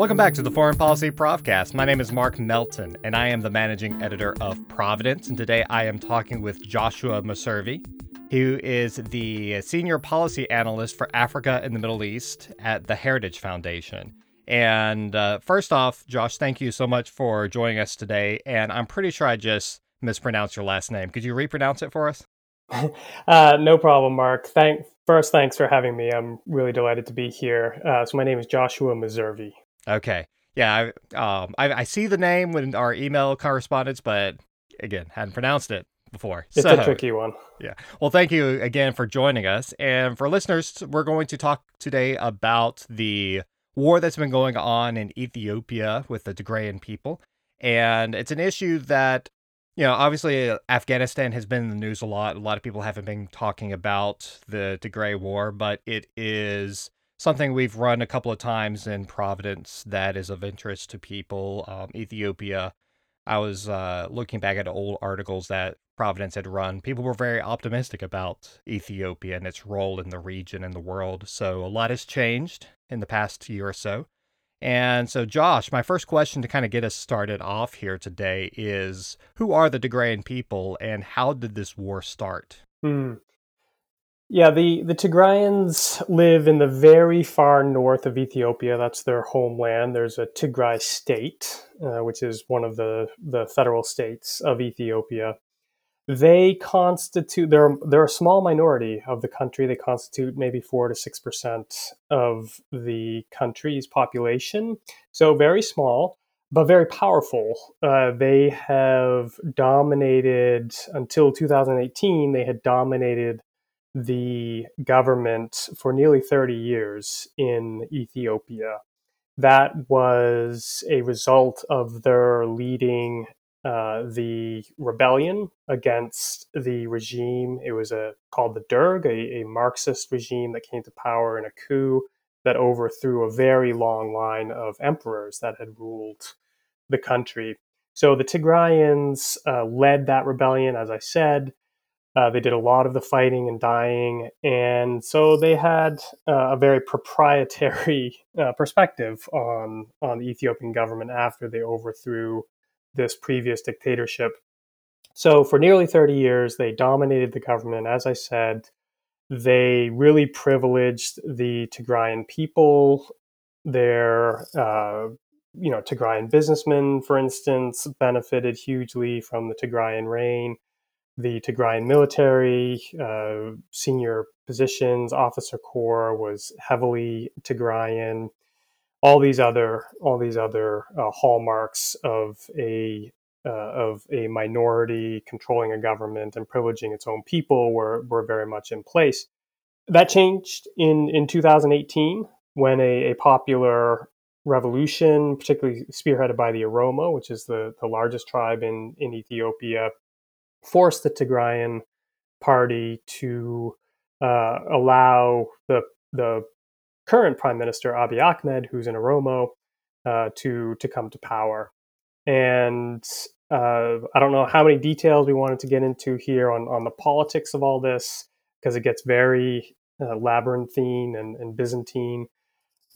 Welcome back to the Foreign Policy Profcast. My name is Mark Melton, and I am the managing editor of Providence. And today I am talking with Joshua Meservey, who is the senior policy analyst for Africa and the Middle East at the Heritage Foundation. And uh, first off, Josh, thank you so much for joining us today. And I'm pretty sure I just mispronounced your last name. Could you repronounce it for us? uh, no problem, Mark. Thank first, thanks for having me. I'm really delighted to be here. Uh, so my name is Joshua Meservey. Okay. Yeah, I, um, I, I see the name in our email correspondence, but again, hadn't pronounced it before. It's so, a tricky one. Yeah. Well, thank you again for joining us. And for listeners, we're going to talk today about the war that's been going on in Ethiopia with the Tigrayan people. And it's an issue that, you know, obviously Afghanistan has been in the news a lot. A lot of people haven't been talking about the Tigray war, but it is something we've run a couple of times in Providence that is of interest to people. Um, Ethiopia, I was uh, looking back at old articles that Providence had run. People were very optimistic about Ethiopia and its role in the region and the world. So a lot has changed in the past year or so. And so, Josh, my first question to kind of get us started off here today is who are the Tigrayan people and how did this war start? Hmm. Yeah, the, the Tigrayans live in the very far north of Ethiopia. That's their homeland. There's a Tigray state, uh, which is one of the, the federal states of Ethiopia. They constitute, they're, they're a small minority of the country. They constitute maybe 4 to 6% of the country's population. So very small, but very powerful. Uh, they have dominated, until 2018, they had dominated the government for nearly 30 years in Ethiopia. That was a result of their leading uh, the rebellion against the regime. It was a called the Derg, a, a Marxist regime that came to power in a coup that overthrew a very long line of emperors that had ruled the country. So the Tigrayans uh, led that rebellion, as I said. Uh, they did a lot of the fighting and dying, and so they had uh, a very proprietary uh, perspective on on the Ethiopian government after they overthrew this previous dictatorship. So for nearly 30 years, they dominated the government. As I said, they really privileged the Tigrayan people. Their uh, you know Tigrayan businessmen, for instance, benefited hugely from the Tigrayan reign the Tigrayan military, uh, senior positions, officer corps was heavily Tigrayan. All these other, all these other uh, hallmarks of a uh, of a minority controlling a government and privileging its own people were were very much in place. That changed in in 2018 when a, a popular revolution, particularly spearheaded by the Oromo, which is the, the largest tribe in, in Ethiopia, forced the Tigrayan party to uh, allow the the current prime minister Abiy Ahmed, who's in Oromo, uh, to to come to power. And uh, I don't know how many details we wanted to get into here on on the politics of all this because it gets very uh, labyrinthine and, and Byzantine.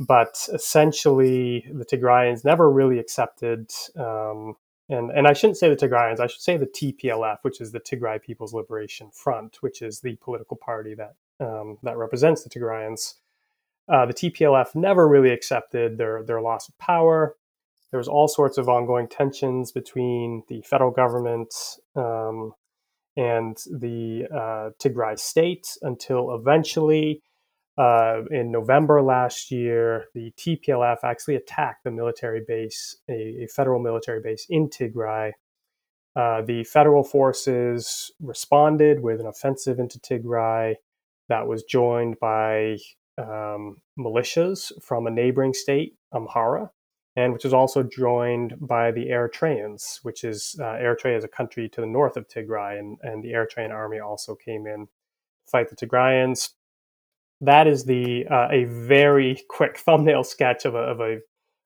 But essentially, the Tigrayans never really accepted um, and and I shouldn't say the Tigrayans, I should say the TPLF, which is the Tigray People's Liberation Front, which is the political party that um, that represents the Tigrayans. Uh, the TPLF never really accepted their their loss of power. There was all sorts of ongoing tensions between the federal government um, and the uh, Tigray state until eventually uh, in November last year, the TPLF actually attacked the military base, a, a federal military base in Tigray. Uh, the federal forces responded with an offensive into Tigray that was joined by um, militias from a neighboring state, Amhara, and which was also joined by the Eritreans, which is uh, Eritrea is a country to the north of Tigray, and, and the Eritrean army also came in to fight the Tigrayans that is the uh, a very quick thumbnail sketch of a, of a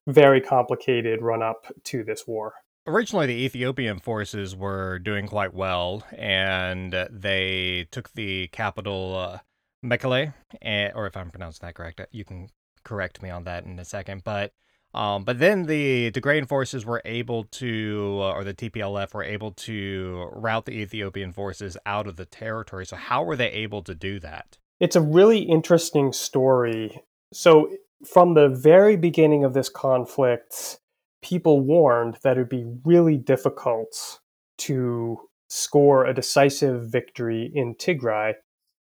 very complicated run up to this war. Originally, the Ethiopian forces were doing quite well, and they took the capital, uh, Mekelle, and, or if I'm pronouncing that correct, you can correct me on that in a second. But Um, but then the Tigrayan forces were able to, uh, or the TPLF were able to rout the Ethiopian forces out of the territory. So, how were they able to do that? It's a really interesting story. So, from the very beginning of this conflict, people warned that it would be really difficult to score a decisive victory in Tigray.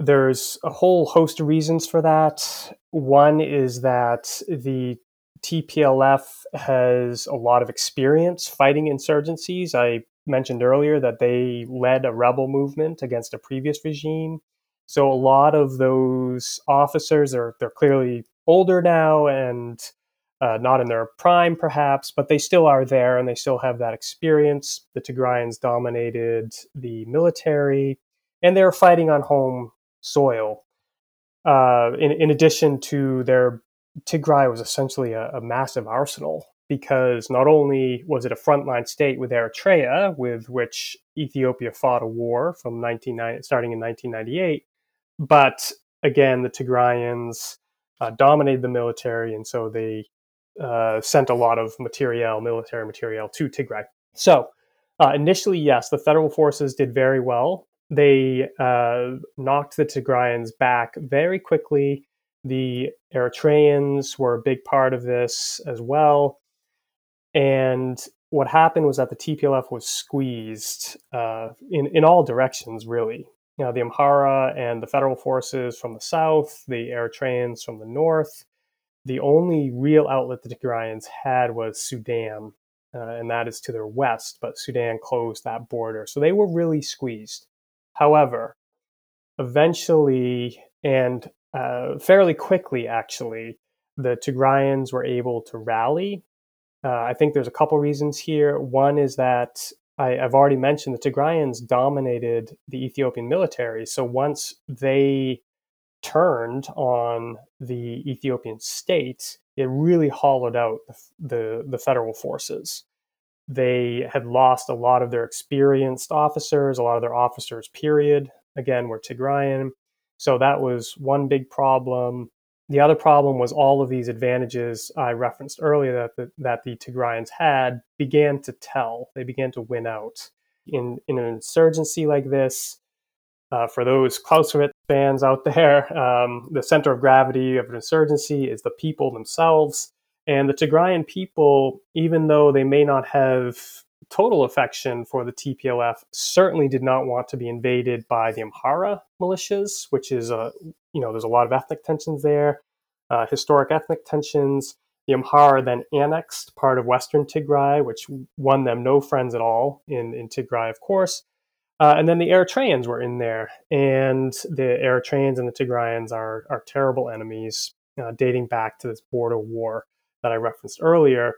There's a whole host of reasons for that. One is that the TPLF has a lot of experience fighting insurgencies. I mentioned earlier that they led a rebel movement against a previous regime. So a lot of those officers are they're clearly older now and uh, not in their prime, perhaps, but they still are there and they still have that experience. The Tigrayans dominated the military and they're fighting on home soil. Uh, in, in addition to their Tigray was essentially a, a, massive arsenal because not only was it a frontline state with Eritrea, with which Ethiopia fought a war from 1990, starting in 1998, but again, the Tigrayans uh, dominated the military, and so they uh, sent a lot of material, military material, to Tigray. So uh, initially, yes, the federal forces did very well. They uh, knocked the Tigrayans back very quickly. The Eritreans were a big part of this as well. And what happened was that the TPLF was squeezed uh, in, in all directions, really. You know, the Amhara and the federal forces from the south, the Eritreans from the north, the only real outlet the Tigrayans had was Sudan, uh, and that is to their west, but Sudan closed that border. So they were really squeezed. However, eventually and uh, fairly quickly, actually, the Tigrayans were able to rally. Uh, I think there's a couple reasons here. One is that I, have already mentioned the Tigrayans dominated the Ethiopian military. So once they turned on the Ethiopian state, it really hollowed out the, the, the federal forces. They had lost a lot of their experienced officers, a lot of their officers, period, again, were Tigrayan. So that was one big problem. The other problem was all of these advantages I referenced earlier that the, that the Tigrayans had began to tell. They began to win out. In, in an insurgency like this, uh, for those Clausewitz fans out there, um, the center of gravity of an insurgency is the people themselves. And the Tigrayan people, even though they may not have total affection for the TPLF, certainly did not want to be invaded by the Amhara militias, which is a, you know, there's a lot of ethnic tensions there, uh, historic ethnic tensions. The Amhara then annexed part of Western Tigray, which won them no friends at all in, in Tigray, of course. Uh, and then the Eritreans were in there, and the Eritreans and the Tigrayans are are terrible enemies, uh, dating back to this border war that I referenced earlier.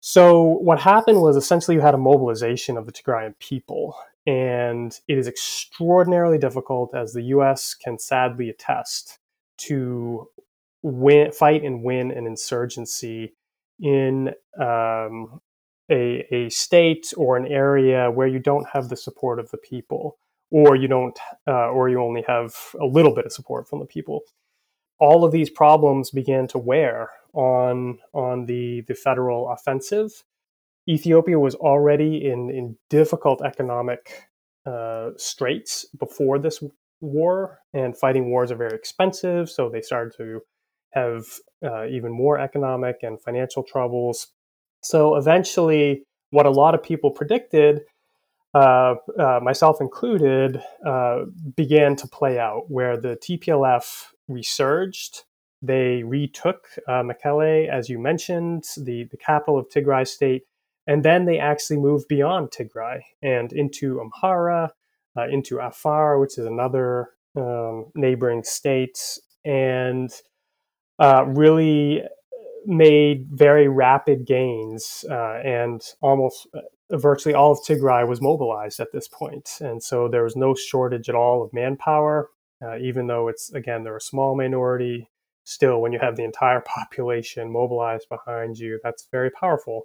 So what happened was essentially you had a mobilization of the Tigrayan people, and it is extraordinarily difficult, as the U.S. can sadly attest, to win, fight and win an insurgency in um, a, a state or an area where you don't have the support of the people or you don't uh, or you only have a little bit of support from the people all of these problems began to wear on on the the federal offensive ethiopia was already in in difficult economic uh, straits before this war and fighting wars are very expensive so they started to have uh, even more economic and financial troubles so eventually, what a lot of people predicted, uh, uh, myself included, uh, began to play out, where the TPLF resurged. They retook uh, Mekelle, as you mentioned, the, the capital of Tigray state, and then they actually moved beyond Tigray and into Amhara, uh, into Afar, which is another um, neighboring state, and uh, really made very rapid gains, uh, and almost uh, virtually all of Tigray was mobilized at this point. And so there was no shortage at all of manpower, uh, even though it's, again, they're a small minority. Still, when you have the entire population mobilized behind you, that's very powerful.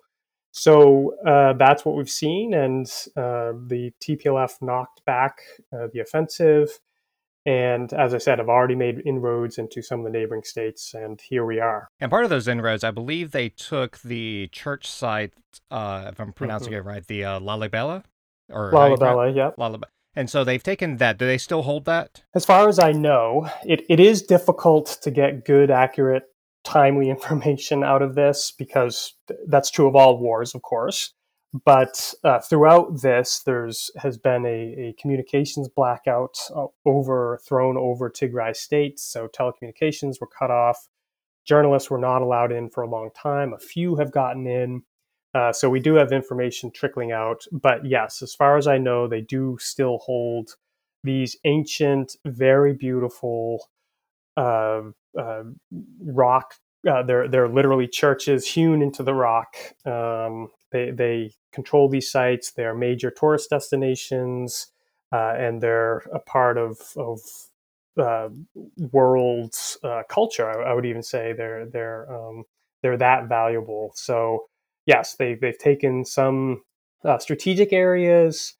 So uh, that's what we've seen, and uh, the TPLF knocked back uh, the offensive and as I said, I've already made inroads into some of the neighboring states, and here we are. And part of those inroads, I believe they took the church site, uh, if I'm pronouncing mm-hmm. it right, the uh, Lalibela? Or Lalibela, yeah. Lalibela. And so they've taken that. Do they still hold that? As far as I know, it, it is difficult to get good, accurate, timely information out of this because that's true of all wars, of course. But uh, throughout this, there's has been a, a communications blackout uh, overthrown over Tigray state. So telecommunications were cut off. Journalists were not allowed in for a long time. A few have gotten in. Uh, so we do have information trickling out. But yes, as far as I know, they do still hold these ancient, very beautiful uh, uh, rock. They're they're literally churches hewn into the rock. Um, they they control these sites. They are major tourist destinations, uh, and they're a part of of uh, world uh, culture. I, I, would even say they're they're um, they're that valuable. So yes, they they've taken some uh, strategic areas,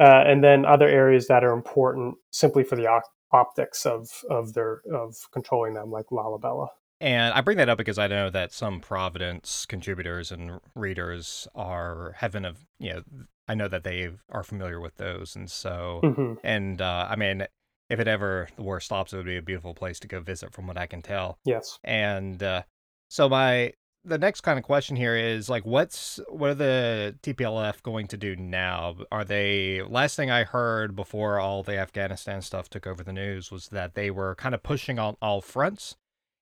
uh, and then other areas that are important simply for the op- optics of of their of controlling them, like Lalibela. And I bring that up because I know that some Providence contributors and readers are heaven of you know I know that they are familiar with those, and so mm-hmm. and uh, I mean if it ever the war stops, it would be a beautiful place to go visit, from what I can tell. Yes. And uh, so my the next kind of question here is like what's what are the TPLF going to do now? Are they last thing I heard before all the Afghanistan stuff took over the news was that they were kind of pushing on all fronts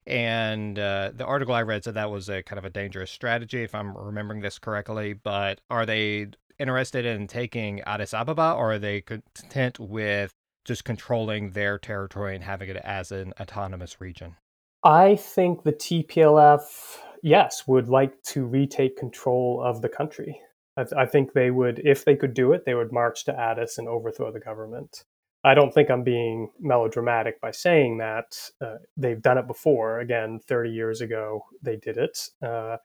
and uh, the article I read said that was a kind of a dangerous strategy, if I'm remembering this correctly. But are they interested in taking Addis Ababa, or are they content with just controlling their territory and having it as an autonomous region? I think the TPLF, yes, would like to retake control of the country. I, th- I think they would, if they could do it, they would march to Addis and overthrow the government. I don't think I'm being melodramatic by saying that. Uh, they've done it before. Again, 30 years ago, they did it. Uh,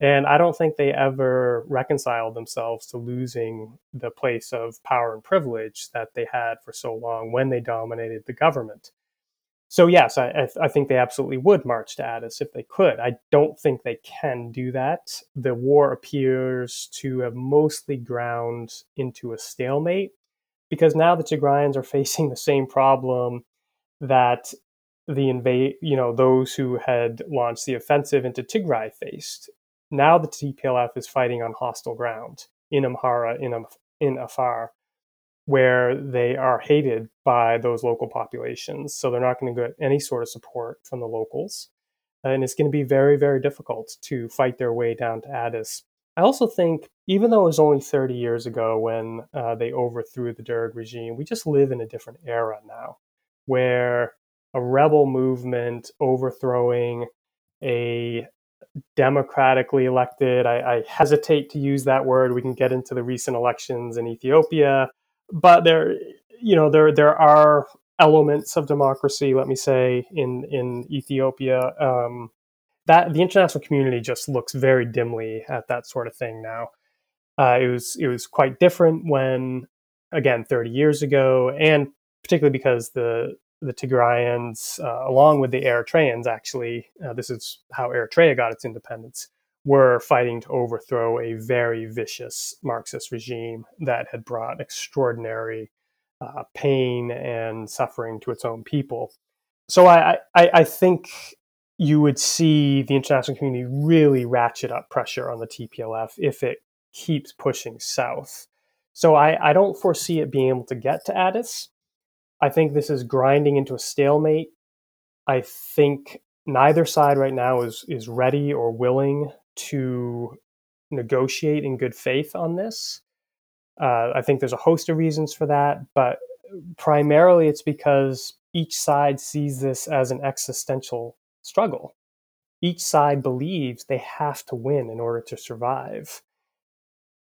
and I don't think they ever reconciled themselves to losing the place of power and privilege that they had for so long when they dominated the government. So, yes, I, I think they absolutely would march to Addis if they could. I don't think they can do that. The war appears to have mostly ground into a stalemate because now the Tigrayans are facing the same problem that the invade, you know, those who had launched the offensive into Tigray faced. Now the TPLF is fighting on hostile ground in Amhara, in, in Afar, where they are hated by those local populations. So they're not going to get any sort of support from the locals. And it's going to be very, very difficult to fight their way down to Addis I also think, even though it was only 30 years ago when uh, they overthrew the Derg regime, we just live in a different era now where a rebel movement overthrowing a democratically elected, I, I hesitate to use that word. We can get into the recent elections in Ethiopia, but there, you know, there, there are elements of democracy, let me say, in, in Ethiopia. Um, that the international community just looks very dimly at that sort of thing now. Uh, it was it was quite different when, again, 30 years ago, and particularly because the the Tigrayans, uh, along with the Eritreans, actually, uh, this is how Eritrea got its independence, were fighting to overthrow a very vicious Marxist regime that had brought extraordinary uh, pain and suffering to its own people. So I, I, I think you would see the international community really ratchet up pressure on the TPLF if it keeps pushing south. So I, I don't foresee it being able to get to Addis. I think this is grinding into a stalemate. I think neither side right now is is ready or willing to negotiate in good faith on this. Uh, I think there's a host of reasons for that, but primarily it's because each side sees this as an existential struggle. Each side believes they have to win in order to survive.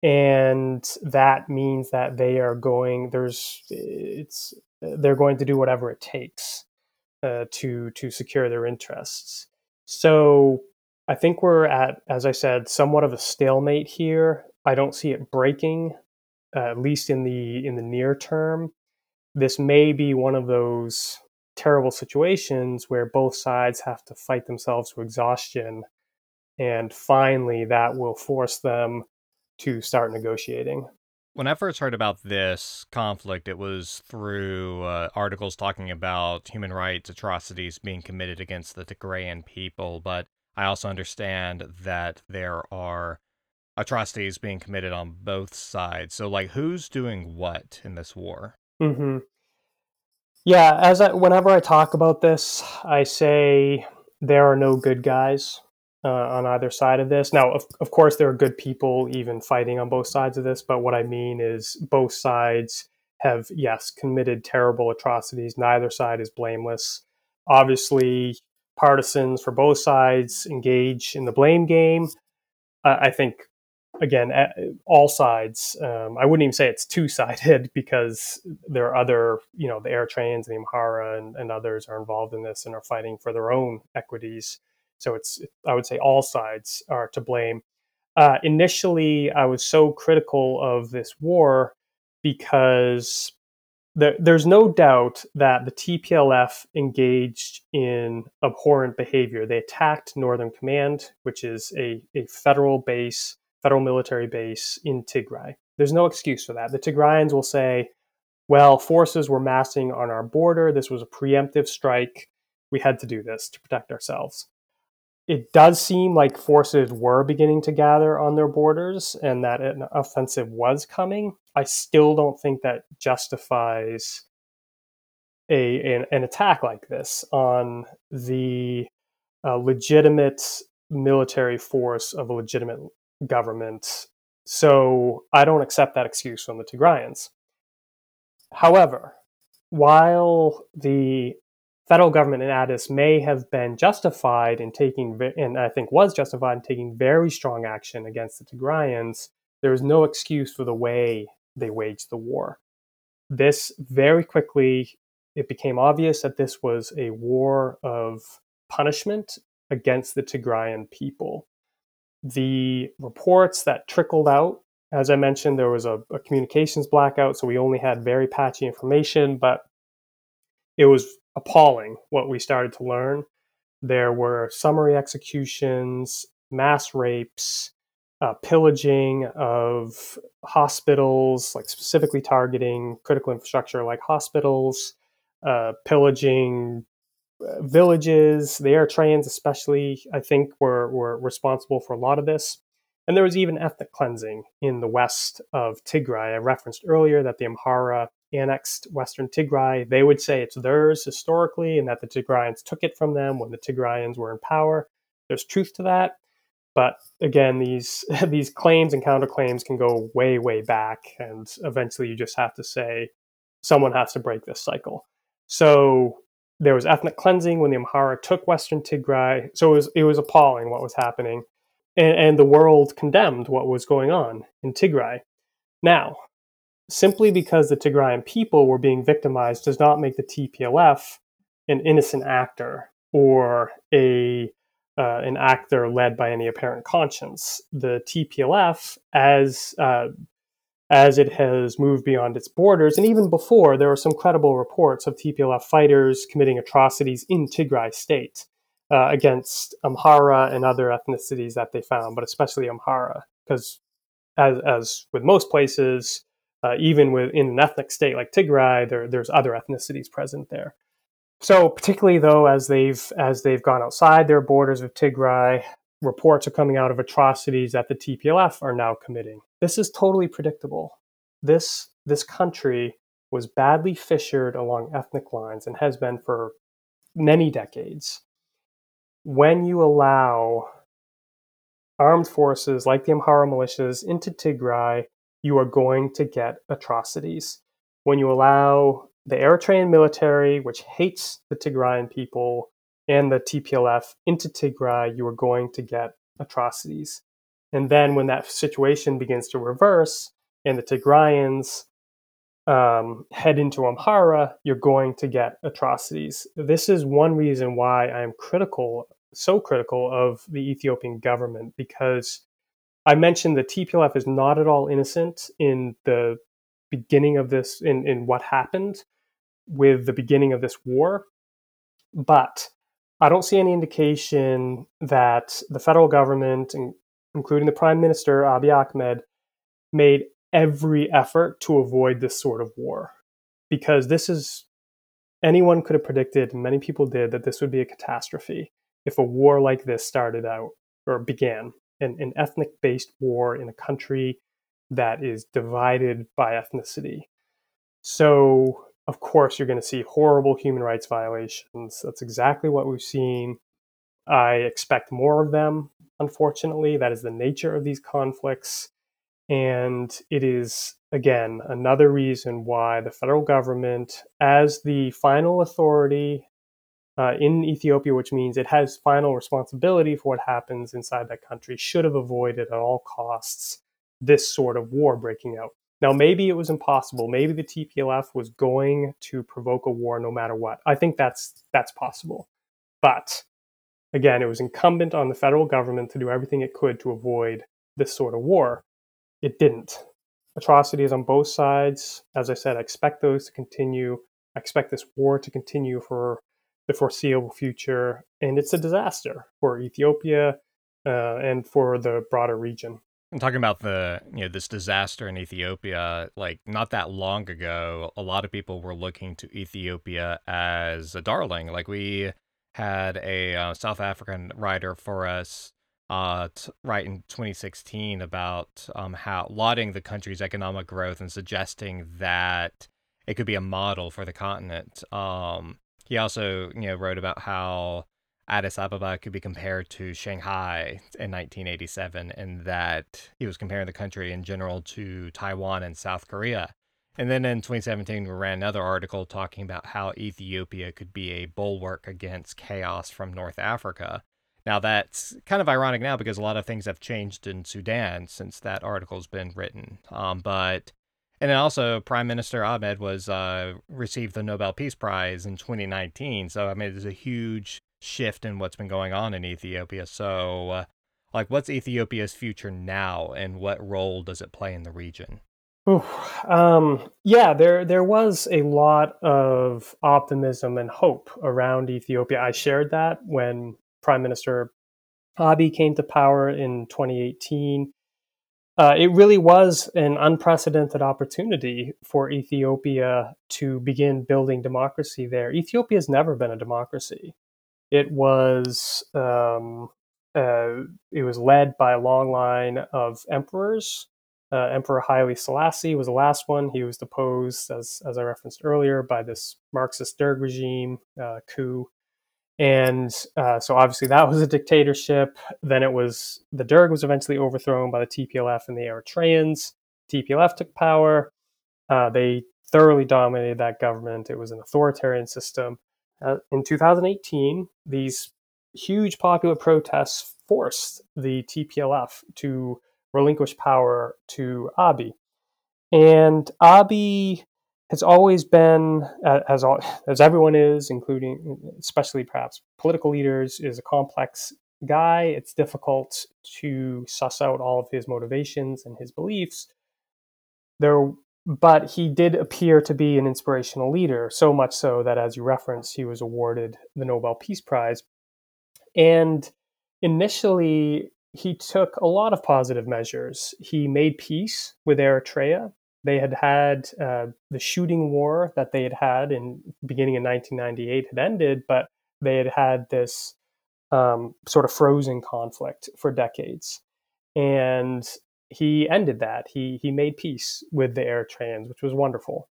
And that means that they are going, there's, it's, they're going to do whatever it takes uh, to, to secure their interests. So I think we're at, as I said, somewhat of a stalemate here. I don't see it breaking, uh, at least in the in the near term. this may be one of those terrible situations where both sides have to fight themselves to exhaustion. And finally, that will force them to start negotiating. When I first heard about this conflict, it was through uh, articles talking about human rights atrocities being committed against the Tigrayan people. But I also understand that there are atrocities being committed on both sides. So, like, who's doing what in this war? Mm-hmm. Yeah, as I, whenever I talk about this, I say there are no good guys uh, on either side of this. Now, of, of course, there are good people even fighting on both sides of this, but what I mean is both sides have, yes, committed terrible atrocities. Neither side is blameless. Obviously, partisans for both sides engage in the blame game. I think again, all sides. Um, I wouldn't even say it's two sided because there are other, you know, the Eritreans, the Amhara, and, and others are involved in this and are fighting for their own equities. So it's, I would say, all sides are to blame. Uh, initially, I was so critical of this war because there, there's no doubt that the TPLF engaged in abhorrent behavior. They attacked Northern Command, which is a, a federal base federal military base in Tigray. There's no excuse for that. The Tigrayans will say, well, forces were massing on our border. This was a preemptive strike. We had to do this to protect ourselves. It does seem like forces were beginning to gather on their borders and that an offensive was coming. I still don't think that justifies a, an, an attack like this on the uh, legitimate military force of a legitimate government. So I don't accept that excuse from the Tigrayans. However, while the federal government in Addis may have been justified in taking, and I think was justified in taking very strong action against the Tigrayans, there is no excuse for the way they waged the war. This very quickly, it became obvious that this was a war of punishment against the Tigrayan people the reports that trickled out, as I mentioned, there was a, a communications blackout, so we only had very patchy information, but it was appalling what we started to learn. There were summary executions, mass rapes, uh, pillaging of hospitals, like specifically targeting critical infrastructure like hospitals, uh, pillaging villages, the Eritreans especially, I think, were, were responsible for a lot of this. And there was even ethnic cleansing in the west of Tigray. I referenced earlier that the Amhara annexed western Tigray. They would say it's theirs historically and that the Tigrayans took it from them when the Tigrayans were in power. There's truth to that. But again, these these claims and counterclaims can go way, way back. And eventually you just have to say someone has to break this cycle. So there was ethnic cleansing when the Amhara took Western Tigray. So it was it was appalling what was happening, and, and the world condemned what was going on in Tigray. Now, simply because the Tigrayan people were being victimized does not make the TPLF an innocent actor or a uh, an actor led by any apparent conscience. The TPLF, as uh, as it has moved beyond its borders. And even before, there were some credible reports of TPLF fighters committing atrocities in Tigray state uh, against Amhara and other ethnicities that they found, but especially Amhara, because as, as with most places, uh, even within an ethnic state like Tigray, there, there's other ethnicities present there. So particularly though, as they've as they've gone outside their borders of Tigray, reports are coming out of atrocities that the TPLF are now committing. This is totally predictable. This this country was badly fissured along ethnic lines and has been for many decades. When you allow armed forces like the Amhara militias into Tigray, you are going to get atrocities. When you allow the Eritrean military, which hates the Tigrayan people, and the TPLF into Tigray, you are going to get atrocities. And then when that situation begins to reverse and the Tigrayans um, head into Amhara, you're going to get atrocities. This is one reason why I am critical, so critical of the Ethiopian government, because I mentioned the TPLF is not at all innocent in the beginning of this, in, in what happened. With the beginning of this war. But I don't see any indication that the federal government, including the Prime Minister Abiy Ahmed, made every effort to avoid this sort of war. Because this is, anyone could have predicted, and many people did, that this would be a catastrophe if a war like this started out or began an, an ethnic based war in a country that is divided by ethnicity. So, of course, you're going to see horrible human rights violations. That's exactly what we've seen. I expect more of them, unfortunately. That is the nature of these conflicts. And it is, again, another reason why the federal government, as the final authority uh, in Ethiopia, which means it has final responsibility for what happens inside that country, should have avoided at all costs this sort of war breaking out. Now, maybe it was impossible. Maybe the TPLF was going to provoke a war no matter what. I think that's that's possible. But again, it was incumbent on the federal government to do everything it could to avoid this sort of war. It didn't. Atrocities on both sides. As I said, I expect those to continue. I expect this war to continue for the foreseeable future, and it's a disaster for Ethiopia uh, and for the broader region. I'm talking about the you know this disaster in Ethiopia. Like not that long ago, a lot of people were looking to Ethiopia as a darling. Like we had a uh, South African writer for us uh, t- write in 2016 about um, how lauding the country's economic growth and suggesting that it could be a model for the continent. Um, he also, you know, wrote about how Addis Ababa could be compared to Shanghai in 1987, and that he was comparing the country in general to Taiwan and South Korea. And then in 2017, we ran another article talking about how Ethiopia could be a bulwark against chaos from North Africa. Now, that's kind of ironic now because a lot of things have changed in Sudan since that article's been written. Um, but and then also, Prime Minister Ahmed was uh, received the Nobel Peace Prize in 2019. So I mean, there's a huge shift in what's been going on in Ethiopia. So, uh, like, what's Ethiopia's future now, and what role does it play in the region? um, yeah, there there was a lot of optimism and hope around Ethiopia. I shared that when Prime Minister Abiy came to power in 2018 uh, it really was an unprecedented opportunity for Ethiopia to begin building democracy there. Ethiopia has never been a democracy. It was um, uh, it was led by a long line of emperors. Uh, Emperor Haile Selassie was the last one. He was deposed, as as I referenced earlier, by this Marxist Derg regime uh, coup and uh, so obviously that was a dictatorship. Then it was the Derg was eventually overthrown by the TPLF and the Eritreans. TPLF took power. Uh, they thoroughly dominated that government. It was an authoritarian system. Uh, in 2018, these huge popular protests forced the TPLF to relinquish power to Abiy. And Abiy has always been, as as everyone is, including especially perhaps political leaders, is a complex guy. It's difficult to suss out all of his motivations and his beliefs. There, but he did appear to be an inspirational leader, so much so that, as you referenced, he was awarded the Nobel Peace Prize. And initially, he took a lot of positive measures. He made peace with Eritrea they had had uh, the shooting war that they had had in beginning in 1998 had ended, but they had had this um, sort of frozen conflict for decades, and he ended that. He he made peace with the Eritreans, which was wonderful.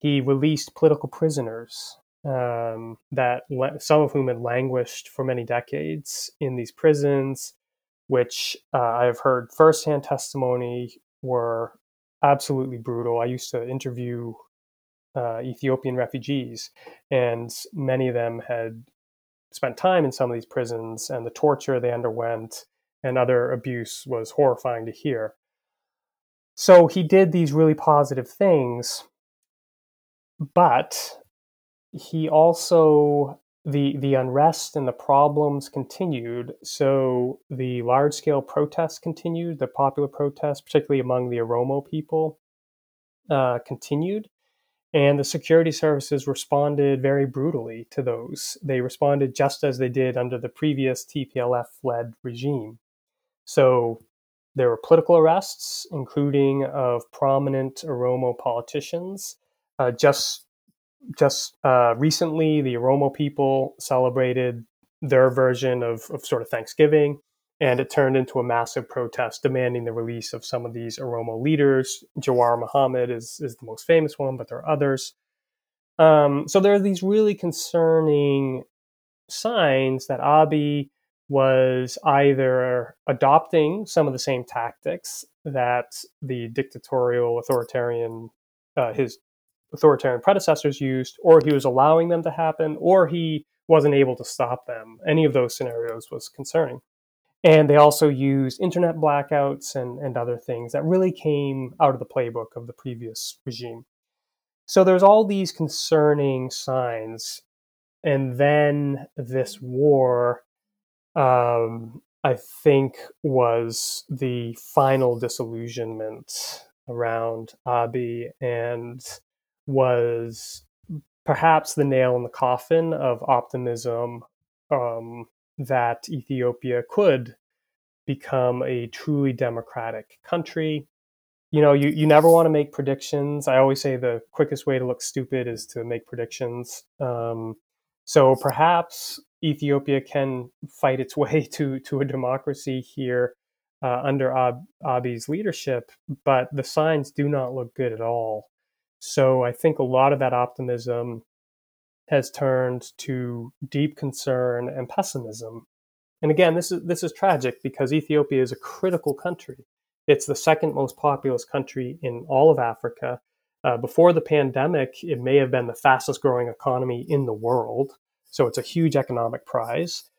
He released political prisoners um, that some of whom had languished for many decades in these prisons, which uh, I have heard firsthand testimony were absolutely brutal. I used to interview uh, Ethiopian refugees, and many of them had spent time in some of these prisons, and the torture they underwent and other abuse was horrifying to hear. So he did these really positive things, but he also the the unrest and the problems continued. So the large scale protests continued. The popular protests, particularly among the Oromo people, uh, continued, And the security services responded very brutally to those. They responded just as they did under the previous TPLF led regime. So there were political arrests, including of prominent Oromo politicians. Uh, just just uh, recently, the Oromo people celebrated their version of, of sort of Thanksgiving, and it turned into a massive protest demanding the release of some of these Oromo leaders. Jawar Mohammed is, is the most famous one, but there are others. Um, so there are these really concerning signs that Abiy was either adopting some of the same tactics that the dictatorial authoritarian uh, his authoritarian predecessors used or he was allowing them to happen or he wasn't able to stop them. Any of those scenarios was concerning. And they also used internet blackouts and, and other things that really came out of the playbook of the previous regime. So there's all these concerning signs. And then this war um, I think was the final disillusionment around Abiy and was perhaps the nail in the coffin of optimism um, that Ethiopia could become a truly democratic country. You know, you, you never want to make predictions. I always say the quickest way to look stupid is to make predictions. Um, so perhaps Ethiopia can fight its way to to a democracy here uh, under Ab- Abiy's leadership, but the signs do not look good at all. So I think a lot of that optimism has turned to deep concern and pessimism. And again, this is this is tragic because Ethiopia is a critical country. It's the second most populous country in all of Africa. Uh, before the pandemic, it may have been the fastest growing economy in the world. So it's a huge economic prize.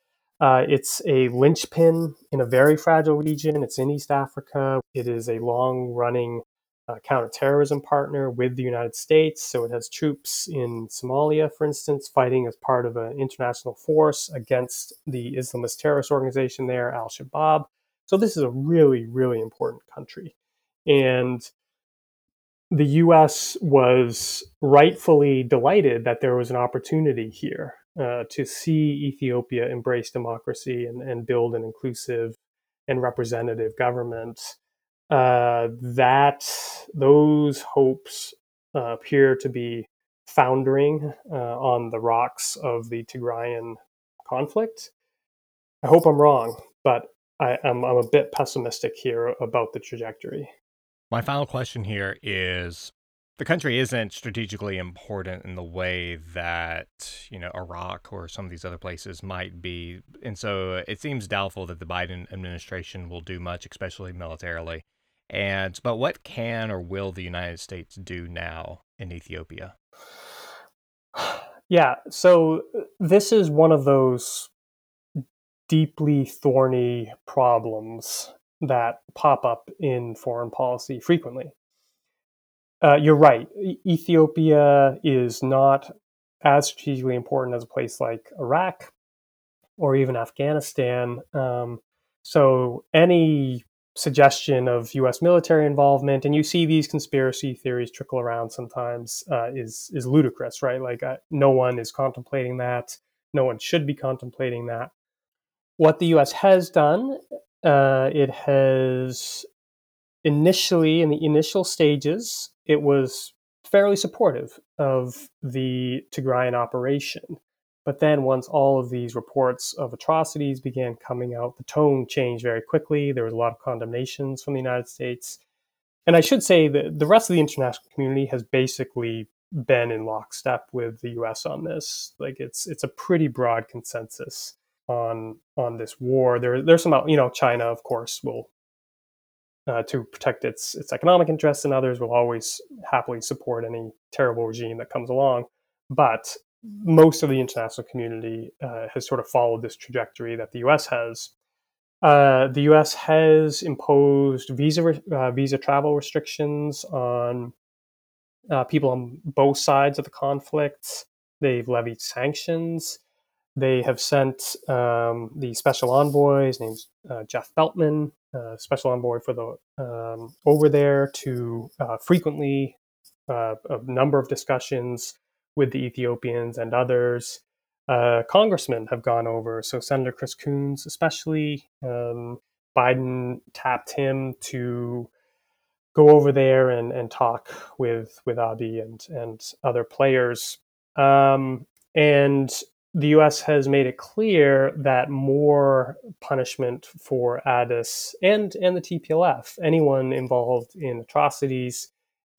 Uh, it's a linchpin in a very fragile region. It's in East Africa. It is a long running uh, counterterrorism partner with the United States. So it has troops in Somalia, for instance, fighting as part of an international force against the Islamist terrorist organization there, Al Shabaab. So this is a really, really important country. And the US was rightfully delighted that there was an opportunity here uh, to see Ethiopia embrace democracy and, and, build an inclusive and representative government, uh, that those hopes uh, appear to be foundering uh, on the rocks of the Tigrayan conflict. I hope I'm wrong, but I, I'm, I'm a bit pessimistic here about the trajectory. My final question here is the country isn't strategically important in the way that you know Iraq or some of these other places might be, and so it seems doubtful that the Biden administration will do much, especially militarily. And but what can or will the United States do now in Ethiopia? Yeah, so uh, this is one of those deeply thorny problems that pop up in foreign policy frequently. Uh, you're right. Ethiopia is not as strategically important as a place like Iraq or even Afghanistan. Um, so any suggestion of U.S. military involvement, and you see these conspiracy theories trickle around sometimes, uh, is is ludicrous, right? Like uh, no one is contemplating that. No one should be contemplating that. What the U.S. has done, uh, it has initially in the initial stages it was fairly supportive of the Tigrayan operation. But then, once all of these reports of atrocities began coming out, the tone changed very quickly. There was a lot of condemnations from the United States. And I should say that the rest of the international community has basically been in lockstep with the US on this. Like it's it's a pretty broad consensus on on this war. There there's some you know China of course will uh, to protect its its economic interests, and others will always happily support any terrible regime that comes along. But most of the international community uh, has sort of followed this trajectory that the U.S. has. Uh, the U.S. has imposed visa uh, visa travel restrictions on uh, people on both sides of the conflict. They've levied sanctions. They have sent um, the special envoy, his name's uh, Jeff Feltman, uh, special envoy for the um, over there to uh, frequently uh, a number of discussions with the Ethiopians and others. Uh, congressmen have gone over. So Senator Chris Coons, especially, um, Biden tapped him to go over there and, and talk with with Abiy and and other players. Um, and the U.S. has made it clear that more punishment for Addis and and the TPLF, anyone involved in atrocities,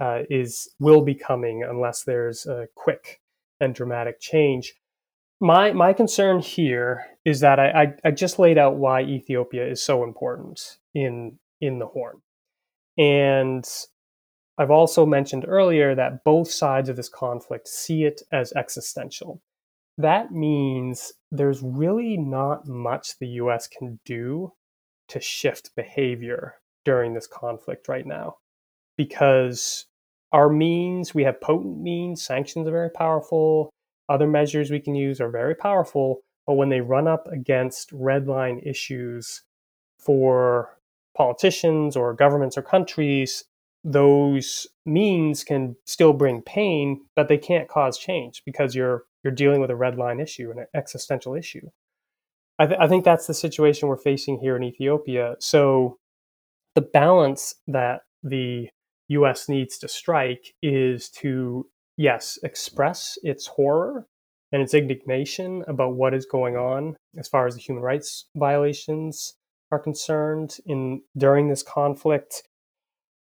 uh, is will be coming unless there's a quick and dramatic change. My my concern here is that I, I, I just laid out why Ethiopia is so important in in the Horn, and I've also mentioned earlier that both sides of this conflict see it as existential. That means there's really not much the US can do to shift behavior during this conflict right now because our means, we have potent means, sanctions are very powerful, other measures we can use are very powerful, but when they run up against red line issues for politicians or governments or countries, those means can still bring pain, but they can't cause change because you're you're dealing with a red line issue, and an existential issue. I, th- I think that's the situation we're facing here in Ethiopia. So the balance that the U.S. needs to strike is to yes, express its horror and its indignation about what is going on as far as the human rights violations are concerned in during this conflict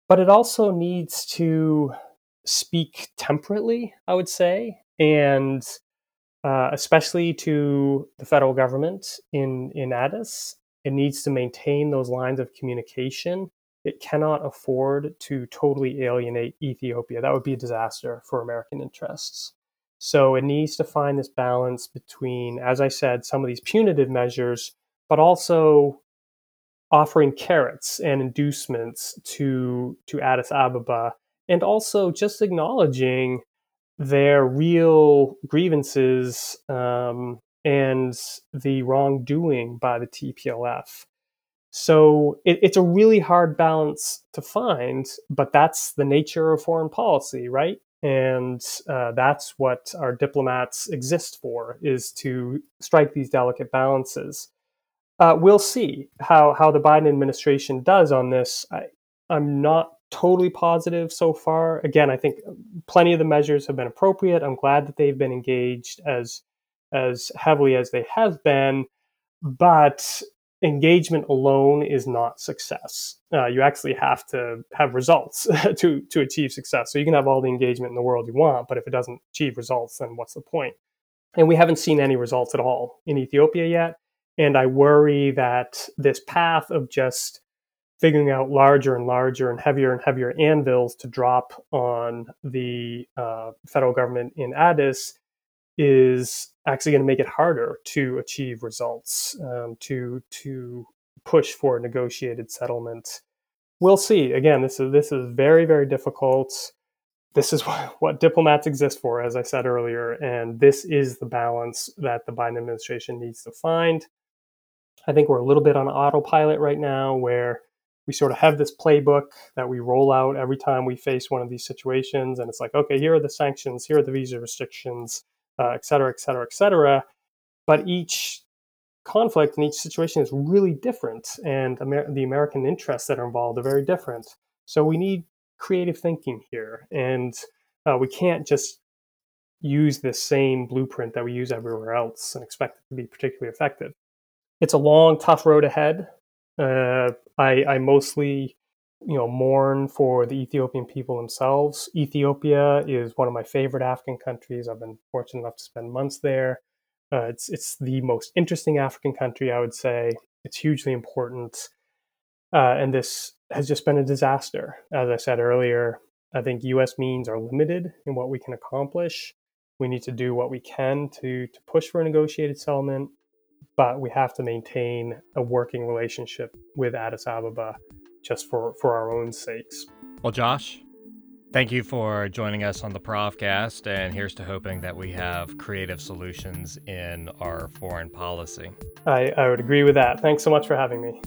but it also needs to speak temperately i would say and uh, especially to the federal government in in addis it needs to maintain those lines of communication it cannot afford to totally alienate Ethiopia. That would be a disaster for American interests. So it needs to find this balance between, as I said, some of these punitive measures, but also offering carrots and inducements to to Addis Ababa, and also just acknowledging their real grievances um, and the wrongdoing by the TPLF. So it, it's a really hard balance to find, but that's the nature of foreign policy, right? And uh, that's what our diplomats exist for, is to strike these delicate balances. Uh, we'll see how, how the Biden administration does on this. I, I'm not totally positive so far. Again, I think plenty of the measures have been appropriate. I'm glad that they've been engaged as as heavily as they have been, but engagement alone is not success. Uh, you actually have to have results to to achieve success. So you can have all the engagement in the world you want, but if it doesn't achieve results, then what's the point? And we haven't seen any results at all in Ethiopia yet. And I worry that this path of just figuring out larger and larger and heavier and heavier anvils to drop on the uh, federal government in Addis is actually going to make it harder to achieve results, um, to to push for a negotiated settlement. We'll see. Again, this is this is very very difficult. This is what, what diplomats exist for, as I said earlier, and this is the balance that the Biden administration needs to find. I think we're a little bit on autopilot right now, where we sort of have this playbook that we roll out every time we face one of these situations, and it's like, okay, here are the sanctions, here are the visa restrictions uh, et cetera, et cetera, et cetera. But each conflict and each situation is really different, and Amer- the American interests that are involved are very different. So we need creative thinking here, and uh, we can't just use the same blueprint that we use everywhere else and expect it to be particularly effective. It's a long, tough road ahead. Uh, I, I mostly you know mourn for the Ethiopian people themselves. Ethiopia is one of my favorite African countries. I've been fortunate enough to spend months there. Uh, it's it's the most interesting African country, I would say. It's hugely important, uh, and this has just been a disaster. As I said earlier, I think U.S. means are limited in what we can accomplish. We need to do what we can to to push for a negotiated settlement, but we have to maintain a working relationship with Addis Ababa just for for our own sakes. Well, Josh, thank you for joining us on the Profcast, and here's to hoping that we have creative solutions in our foreign policy. I, I would agree with that. Thanks so much for having me.